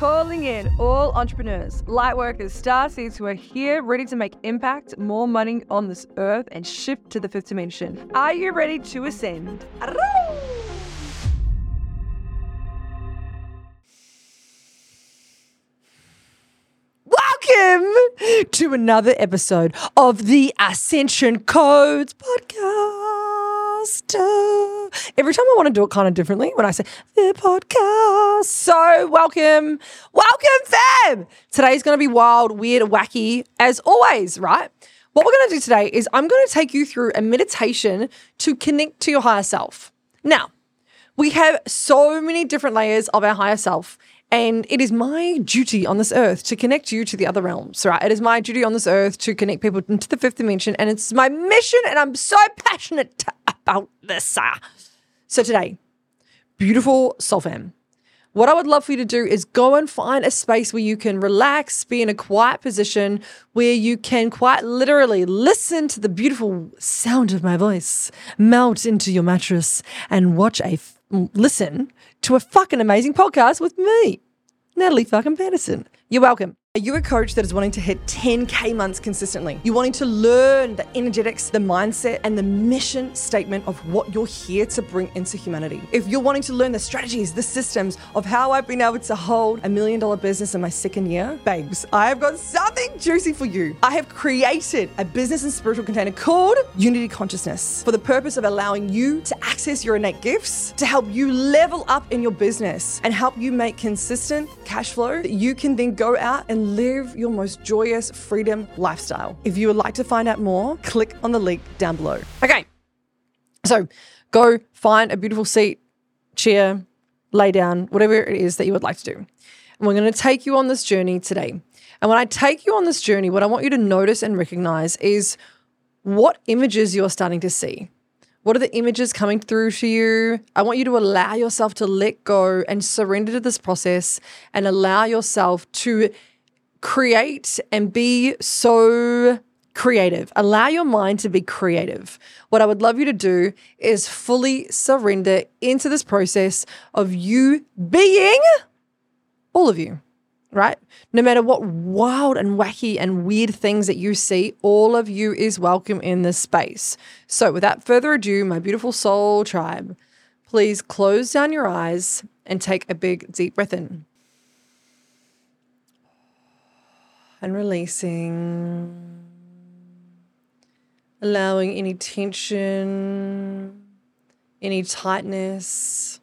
Calling in all entrepreneurs, light workers, star seeds who are here ready to make impact, more money on this earth, and shift to the fifth dimension. Are you ready to ascend? Welcome to another episode of the Ascension Codes podcast. Every time I want to do it kind of differently when I say the podcast. So, welcome, welcome, fam. Today's going to be wild, weird, wacky, as always, right? What we're going to do today is I'm going to take you through a meditation to connect to your higher self. Now, we have so many different layers of our higher self. And it is my duty on this earth to connect you to the other realms, right? It is my duty on this earth to connect people into the fifth dimension. And it's my mission. And I'm so passionate about this. So today, beautiful soul fam, what I would love for you to do is go and find a space where you can relax, be in a quiet position, where you can quite literally listen to the beautiful sound of my voice, melt into your mattress, and watch a f- listen to a fucking amazing podcast with me, Natalie fucking Paterson. You're welcome. Are you a coach that is wanting to hit 10K months consistently? You're wanting to learn the energetics, the mindset, and the mission statement of what you're here to bring into humanity. If you're wanting to learn the strategies, the systems of how I've been able to hold a million dollar business in my second year, babes, I have got something juicy for you. I have created a business and spiritual container called Unity Consciousness for the purpose of allowing you to access your innate gifts to help you level up in your business and help you make consistent cash flow that you can then go out and live your most joyous freedom lifestyle. If you would like to find out more, click on the link down below. Okay. So go find a beautiful seat, chair, lay down, whatever it is that you would like to do. And we're going to take you on this journey today. And when I take you on this journey, what I want you to notice and recognize is what images you're starting to see. What are the images coming through to you? I want you to allow yourself to let go and surrender to this process and allow yourself to create and be so creative. Allow your mind to be creative. What I would love you to do is fully surrender into this process of you being all of you, right? No matter what wild and wacky and weird things that you see, all of you is welcome in this space. So, without further ado, my beautiful soul tribe, please close down your eyes and take a big deep breath in. And releasing, allowing any tension, any tightness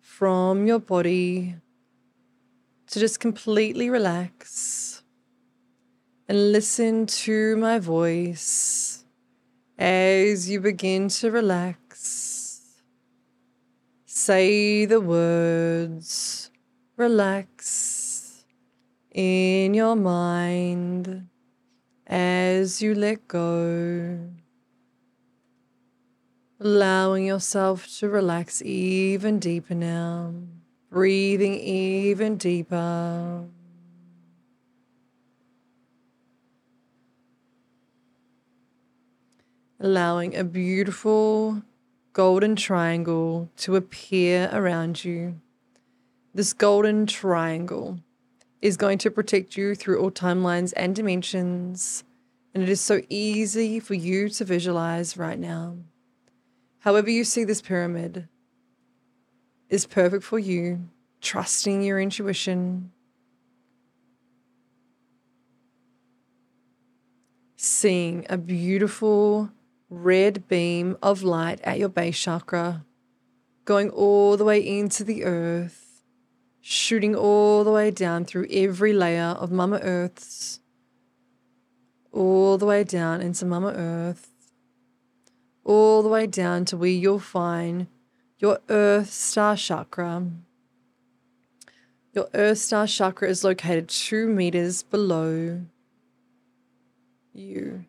from your body to just completely relax and listen to my voice as you begin to relax. Say the words, relax in your mind as you let go. Allowing yourself to relax even deeper now breathing even deeper. Allowing a beautiful golden triangle to appear around you. This golden triangle is going to protect you through all timelines and dimensions, and it is so easy for you to visualize right now. However, you see this pyramid, is perfect for you, trusting your intuition, seeing a beautiful red beam of light at your base chakra, going all the way into the earth, shooting all the way down through every layer of Mama Earth's, all the way down into Mama Earth, all the way down to where you'll find your Earth Star Chakra. Your Earth Star Chakra is located two meters below you.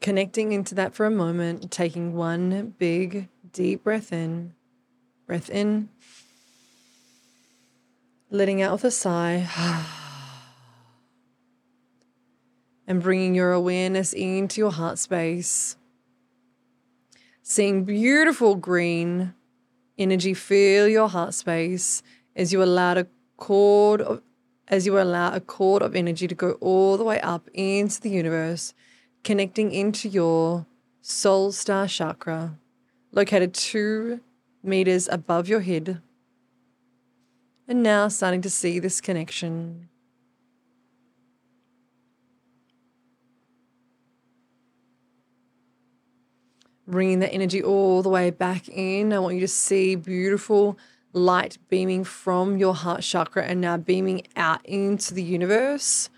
Connecting into that for a moment, taking one big deep breath in. Breath in. Letting out with a sigh. and bringing your awareness into your heart space seeing beautiful green energy fill your heart space as you allow a cord of as you allow a cord of energy to go all the way up into the universe, connecting into your soul star chakra, located two meters above your head. And now starting to see this connection. Bringing that energy all the way back in. I want you to see beautiful light beaming from your heart chakra and now beaming out into the universe.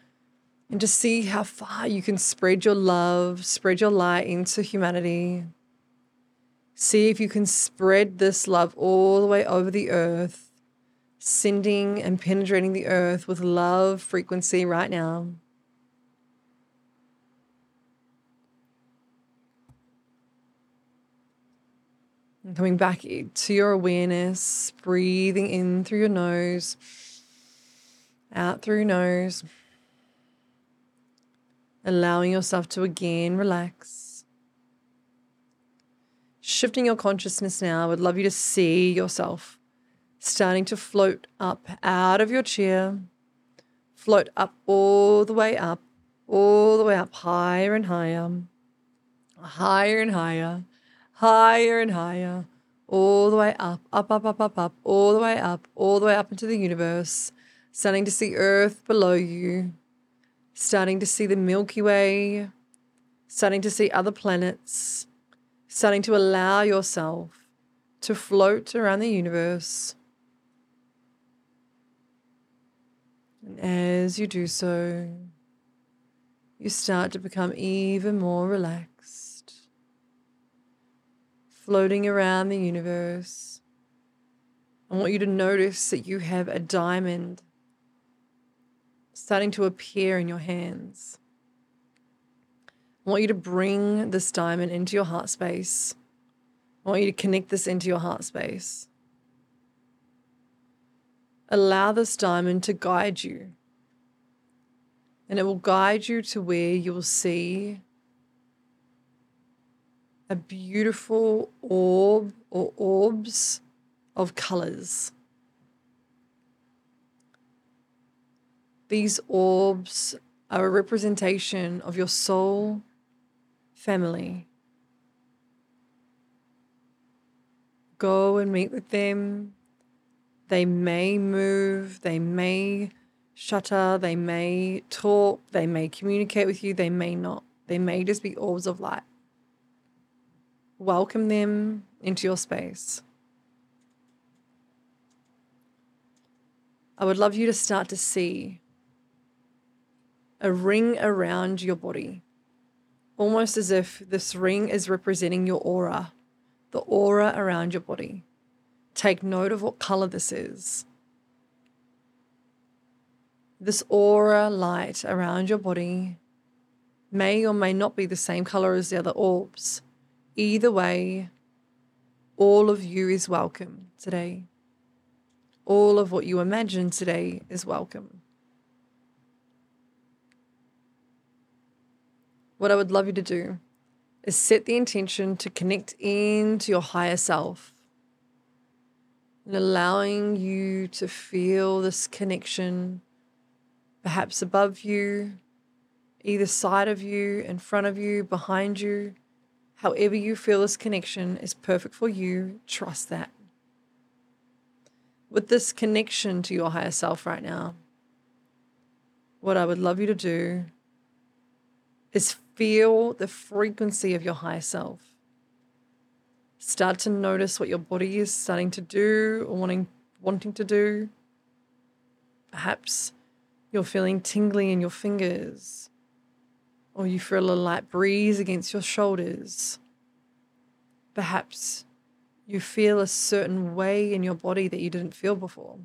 And just see how far you can spread your love, spread your light into humanity. See if you can spread this love all the way over the earth, sending and penetrating the earth with love frequency right now. And coming back to your awareness, breathing in through your nose, out through your nose, allowing yourself to again relax. Shifting your consciousness now, I would love you to see yourself starting to float up out of your chair, float up all the way up, all the way up, higher and higher, higher and higher higher and higher, all the way up, up, up, up, up, up, all the way up, all the way up into the universe, starting to see Earth below you, starting to see the Milky Way, starting to see other planets, starting to allow yourself to float around the universe. And as you do so, you start to become even more relaxed floating around the universe. I want you to notice that you have a diamond starting to appear in your hands. I want you to bring this diamond into your heart space. I want you to connect this into your heart space. Allow this diamond to guide you. And it will guide you to where you will see a beautiful orb or orbs of colors. These orbs are a representation of your soul family. Go and meet with them. They may move, they may shutter, they may talk, they may communicate with you, they may not. They may just be orbs of light welcome them into your space. I would love you to start to see a ring around your body, almost as if this ring is representing your aura, the aura around your body. Take note of what color this is. This aura light around your body may or may not be the same color as the other orbs Either way, all of you is welcome today. All of what you imagine today is welcome. What I would love you to do is set the intention to connect into your higher self and allowing you to feel this connection perhaps above you, either side of you, in front of you, behind you However, you feel this connection is perfect for you, trust that. With this connection to your higher self right now, what I would love you to do is feel the frequency of your higher self. Start to notice what your body is starting to do or wanting, wanting to do. Perhaps you're feeling tingly in your fingers or you feel a light breeze against your shoulders. Perhaps you feel a certain way in your body that you didn't feel before.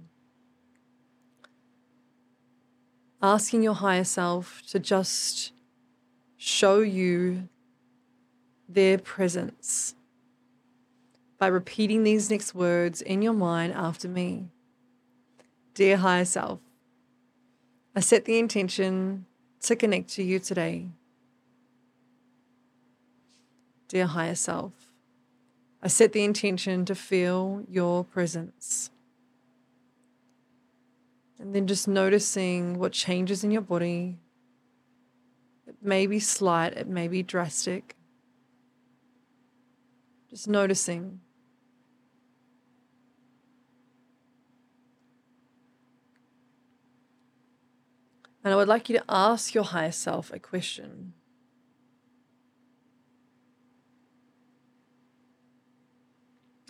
Asking your higher self to just show you their presence by repeating these next words in your mind after me. Dear higher self, I set the intention to connect to you today. Dear higher self, I set the intention to feel your presence. And then just noticing what changes in your body. It may be slight, it may be drastic. Just noticing. And I would like you to ask your higher self a question.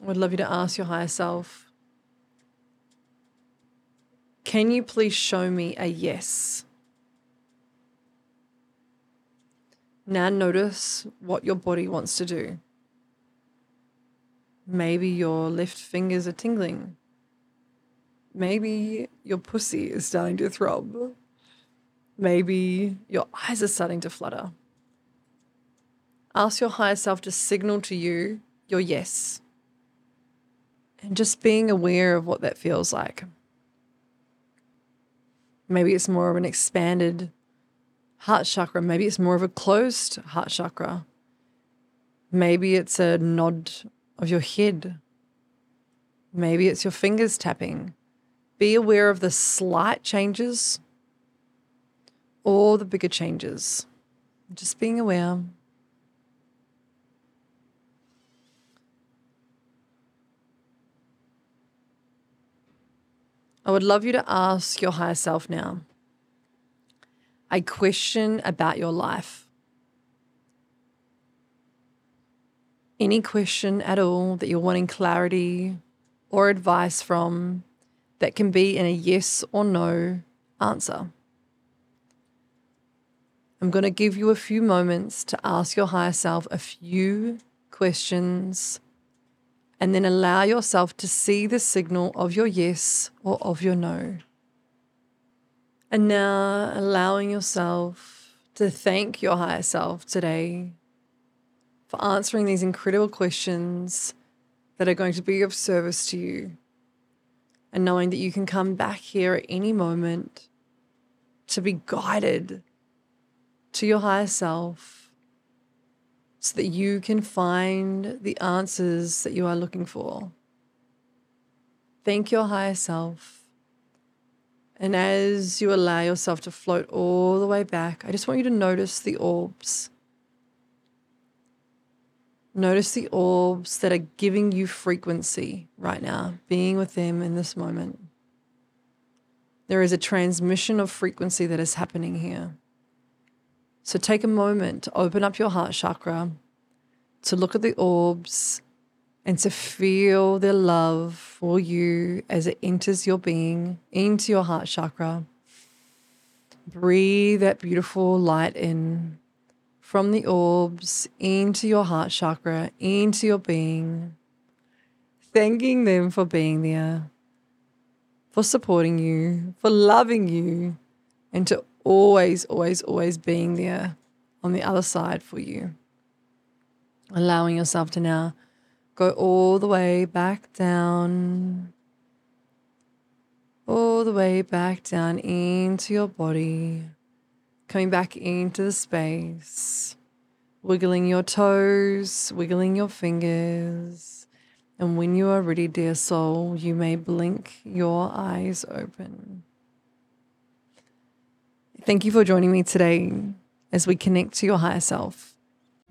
I would love you to ask your higher self Can you please show me a yes? Now notice what your body wants to do. Maybe your left fingers are tingling. Maybe your pussy is starting to throb. Maybe your eyes are starting to flutter. Ask your higher self to signal to you your yes. And just being aware of what that feels like. Maybe it's more of an expanded heart chakra. Maybe it's more of a closed heart chakra. Maybe it's a nod of your head. Maybe it's your fingers tapping. Be aware of the slight changes or the bigger changes. Just being aware. I would love you to ask your higher self now a question about your life. Any question at all that you're wanting clarity or advice from that can be in a yes or no answer. I'm going to give you a few moments to ask your higher self a few questions and then allow yourself to see the signal of your yes or of your no. And now allowing yourself to thank your higher self today for answering these incredible questions that are going to be of service to you. And knowing that you can come back here at any moment to be guided to your higher self so that you can find the answers that you are looking for. Thank your higher self. And as you allow yourself to float all the way back, I just want you to notice the orbs. Notice the orbs that are giving you frequency right now, being with them in this moment. There is a transmission of frequency that is happening here. So take a moment to open up your heart chakra, to look at the orbs, and to feel the love for you as it enters your being into your heart chakra. Breathe that beautiful light in from the orbs into your heart chakra, into your being, thanking them for being there, for supporting you, for loving you, and to always, always, always being there on the other side for you. Allowing yourself to now go all the way back down, all the way back down into your body, coming back into the space, wiggling your toes, wiggling your fingers. And when you are ready, dear soul, you may blink your eyes open. Thank you for joining me today as we connect to your higher self.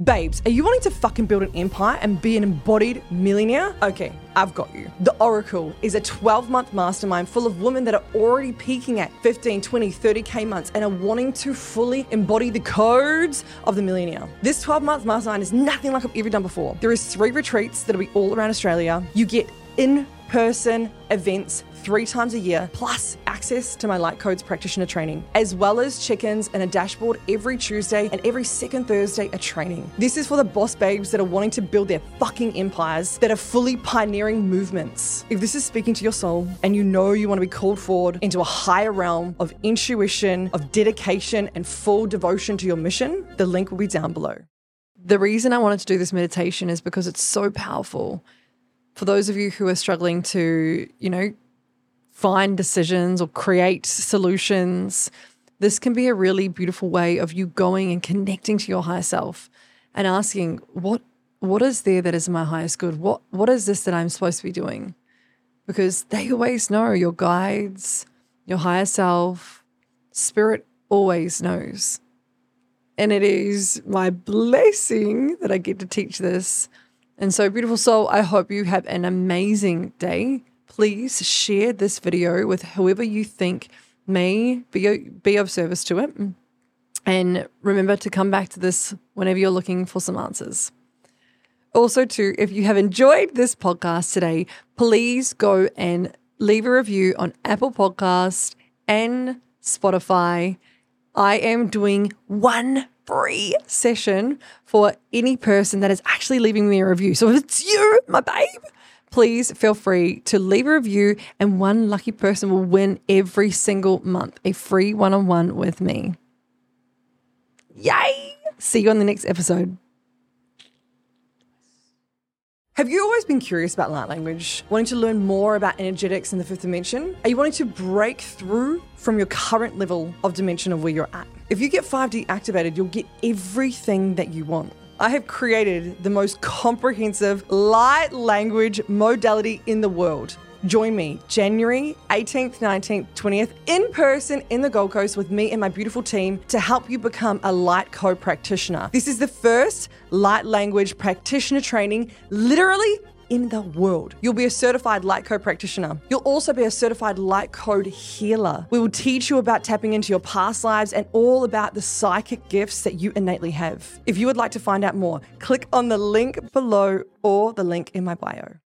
Babes, are you wanting to fucking build an empire and be an embodied millionaire? Okay, I've got you. The Oracle is a 12 month mastermind full of women that are already peaking at 15, 20, 30k months and are wanting to fully embody the codes of the millionaire. This 12 month mastermind is nothing like I've ever done before. There is three retreats that'll be all around Australia. You get in person events three times a year, plus access to my Light Codes practitioner training, as well as chickens and a dashboard every Tuesday and every second Thursday a training. This is for the boss babes that are wanting to build their fucking empires, that are fully pioneering movements. If this is speaking to your soul and you know you want to be called forward into a higher realm of intuition, of dedication, and full devotion to your mission, the link will be down below. The reason I wanted to do this meditation is because it's so powerful for those of you who are struggling to, you know, find decisions or create solutions, this can be a really beautiful way of you going and connecting to your higher self and asking, what what is there that is my highest good? What what is this that I'm supposed to be doing? Because they always know your guides, your higher self, spirit always knows. And it is my blessing that I get to teach this. And so, beautiful soul, I hope you have an amazing day. Please share this video with whoever you think may be, be of service to it. And remember to come back to this whenever you're looking for some answers. Also, too, if you have enjoyed this podcast today, please go and leave a review on Apple Podcast and Spotify. I am doing one free session for any person that is actually leaving me a review. So if it's you, my babe, please feel free to leave a review, and one lucky person will win every single month a free one on one with me. Yay! See you on the next episode. Have you always been curious about light language, wanting to learn more about energetics in the fifth dimension? Are you wanting to break through from your current level of dimension of where you're at? If you get 5D activated, you'll get everything that you want. I have created the most comprehensive light language modality in the world. Join me January 18th, 19th, 20th in person in the Gold Coast with me and my beautiful team to help you become a light co practitioner. This is the first light language practitioner training literally in the world. You'll be a certified light code practitioner. You'll also be a certified light code healer. We will teach you about tapping into your past lives and all about the psychic gifts that you innately have. If you would like to find out more, click on the link below or the link in my bio.